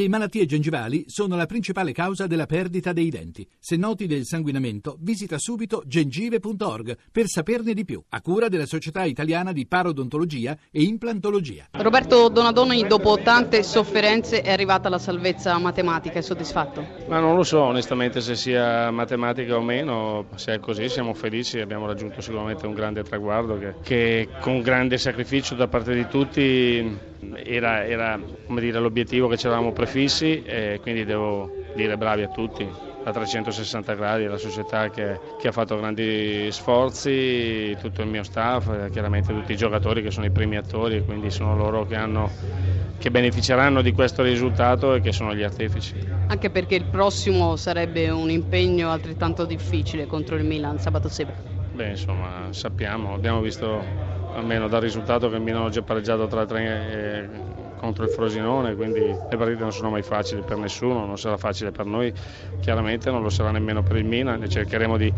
Le malattie gengivali sono la principale causa della perdita dei denti. Se noti del sanguinamento, visita subito gengive.org per saperne di più, a cura della Società Italiana di Parodontologia e Implantologia. Roberto Donadoni, dopo tante sofferenze, è arrivata la salvezza matematica, è soddisfatto? Ma non lo so onestamente se sia matematica o meno, se è così siamo felici, abbiamo raggiunto sicuramente un grande traguardo che, che con grande sacrificio da parte di tutti era, era dire, l'obiettivo che ci eravamo prefissi e quindi devo dire bravi a tutti a 360 gradi, la società che, che, ha fatto grandi sforzi, tutto il mio staff, chiaramente tutti i giocatori che sono i primi attori e quindi sono loro che, hanno, che beneficeranno di questo risultato e che sono gli artefici. Anche perché il prossimo sarebbe un impegno altrettanto difficile contro il Milan sabato sera. Beh, insomma, sappiamo, abbiamo visto almeno dal risultato che il Milano ha già pareggiato 3-3 eh, contro il Frosinone, quindi le partite non sono mai facili per nessuno, non sarà facile per noi, chiaramente non lo sarà nemmeno per il Milan e cercheremo di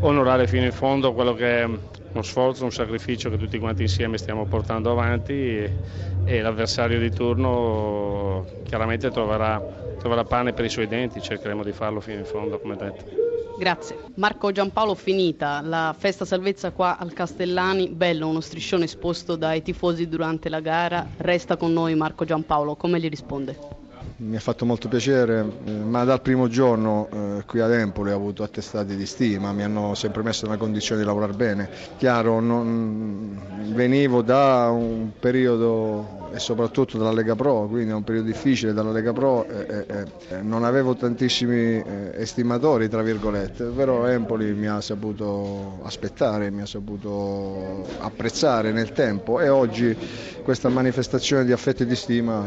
onorare fino in fondo quello che è uno sforzo, un sacrificio che tutti quanti insieme stiamo portando avanti e, e l'avversario di turno chiaramente troverà, troverà pane per i suoi denti, cercheremo di farlo fino in fondo come detto. Grazie. Marco Giampaolo, finita la festa salvezza qua al Castellani, bello uno striscione esposto dai tifosi durante la gara, resta con noi Marco Giampaolo, come gli risponde? Mi ha fatto molto piacere, eh, ma dal primo giorno eh, qui ad Empoli ho avuto attestati di stima, mi hanno sempre messo nella condizione di lavorare bene. Chiaro, non, venivo da un periodo e soprattutto dalla Lega Pro, quindi è un periodo difficile dalla Lega Pro e, e, e non avevo tantissimi eh, estimatori, tra virgolette, però Empoli mi ha saputo aspettare, mi ha saputo apprezzare nel tempo e oggi questa manifestazione di affetto e di stima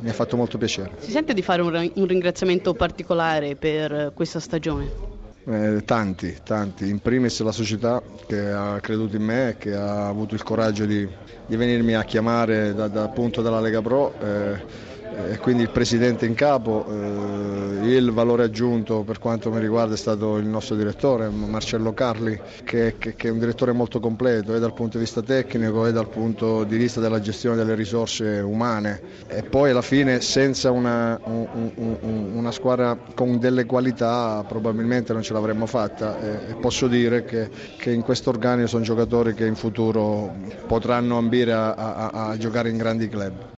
mi ha fatto molto piacere. Si sente di fare un, un ringraziamento particolare per questa stagione? Eh, tanti, tanti, in primis la società che ha creduto in me, che ha avuto il coraggio di, di venirmi a chiamare da, da appunto dalla Lega Pro. Eh, e quindi il presidente in capo, eh, il valore aggiunto per quanto mi riguarda è stato il nostro direttore Marcello Carli che, che, che, è un direttore molto completo e dal punto di vista tecnico e dal punto di vista della gestione delle risorse umane e poi alla fine senza una, un, un, una squadra con delle qualità probabilmente non ce l'avremmo fatta e posso dire che, che in questo organico sono giocatori che in futuro potranno ambire a, a, a giocare in grandi club.